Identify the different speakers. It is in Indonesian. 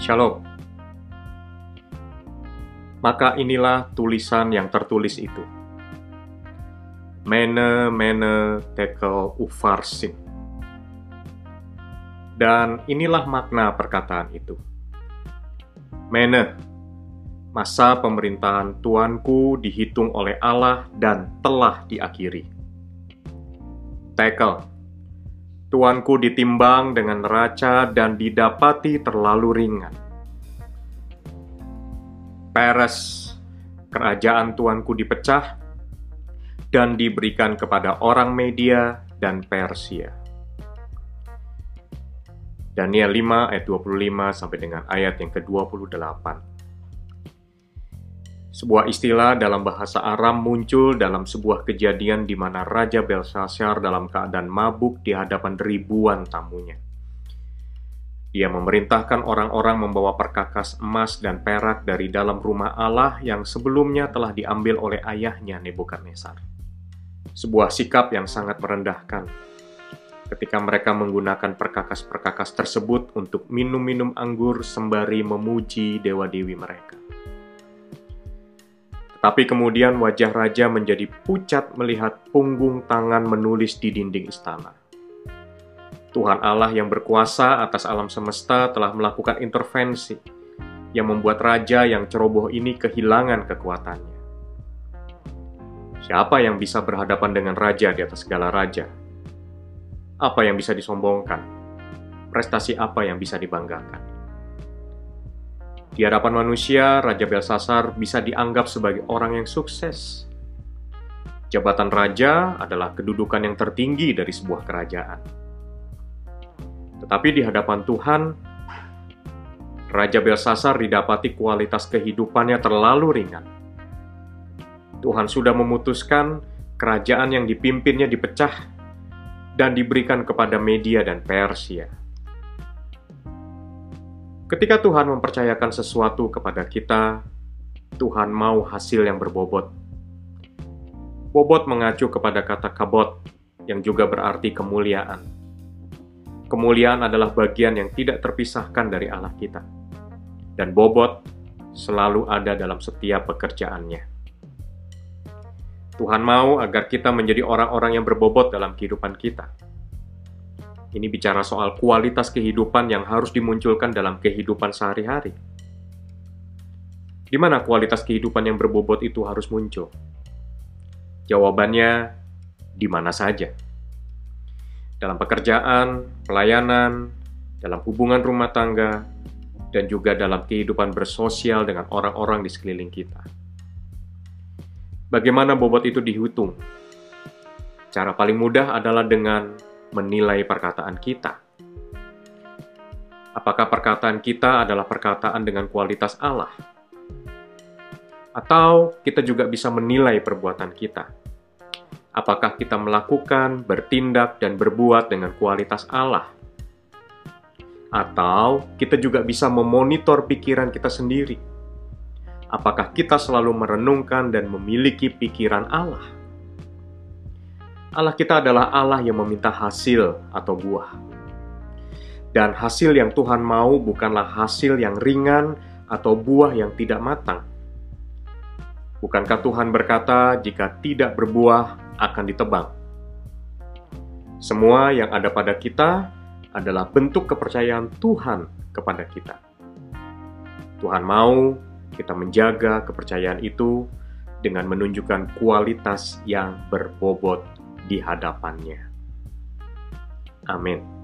Speaker 1: Shalom. Maka inilah tulisan yang tertulis itu. Mene mene tekel ufarsin. Dan inilah makna perkataan itu. Mene, masa pemerintahan Tuanku dihitung oleh Allah dan telah diakhiri. Tekel, Tuanku ditimbang dengan neraca dan didapati terlalu ringan. Peres, kerajaan Tuanku dipecah dan diberikan kepada orang Media dan Persia. Daniel 5 ayat 25 sampai dengan ayat yang ke-28. Sebuah istilah dalam bahasa Aram muncul dalam sebuah kejadian di mana Raja Belshazzar dalam keadaan mabuk di hadapan ribuan tamunya. Dia memerintahkan orang-orang membawa perkakas emas dan perak dari dalam rumah Allah yang sebelumnya telah diambil oleh ayahnya Nebukadnezar. Sebuah sikap yang sangat merendahkan ketika mereka menggunakan perkakas-perkakas tersebut untuk minum-minum anggur sembari memuji dewa-dewi mereka. Tapi kemudian wajah raja menjadi pucat melihat punggung tangan menulis di dinding istana. Tuhan Allah yang berkuasa atas alam semesta telah melakukan intervensi yang membuat raja yang ceroboh ini kehilangan kekuatannya. Siapa yang bisa berhadapan dengan raja di atas segala raja? Apa yang bisa disombongkan? Prestasi apa yang bisa dibanggakan? Di hadapan manusia, Raja Belsasar bisa dianggap sebagai orang yang sukses. Jabatan raja adalah kedudukan yang tertinggi dari sebuah kerajaan. Tetapi di hadapan Tuhan, Raja Belsasar didapati kualitas kehidupannya terlalu ringan. Tuhan sudah memutuskan kerajaan yang dipimpinnya dipecah dan diberikan kepada Media dan Persia. Ketika Tuhan mempercayakan sesuatu kepada kita, Tuhan mau hasil yang berbobot. Bobot mengacu kepada kata kabot, yang juga berarti kemuliaan. Kemuliaan adalah bagian yang tidak terpisahkan dari Allah kita. Dan bobot selalu ada dalam setiap pekerjaannya. Tuhan mau agar kita menjadi orang-orang yang berbobot dalam kehidupan kita ini bicara soal kualitas kehidupan yang harus dimunculkan dalam kehidupan sehari-hari. Di mana kualitas kehidupan yang berbobot itu harus muncul? Jawabannya di mana saja. Dalam pekerjaan, pelayanan, dalam hubungan rumah tangga, dan juga dalam kehidupan bersosial dengan orang-orang di sekeliling kita. Bagaimana bobot itu dihitung? Cara paling mudah adalah dengan menilai perkataan kita. Apakah perkataan kita adalah perkataan dengan kualitas Allah? Atau kita juga bisa menilai perbuatan kita. Apakah kita melakukan, bertindak, dan berbuat dengan kualitas Allah? Atau kita juga bisa memonitor pikiran kita sendiri. Apakah kita selalu merenungkan dan memiliki pikiran Allah? Allah kita adalah Allah yang meminta hasil atau buah. Dan hasil yang Tuhan mau bukanlah hasil yang ringan atau buah yang tidak matang. Bukankah Tuhan berkata, "Jika tidak berbuah, akan ditebang"? Semua yang ada pada kita adalah bentuk kepercayaan Tuhan kepada kita. Tuhan mau kita menjaga kepercayaan itu dengan menunjukkan kualitas yang berbobot di hadapannya. Amin.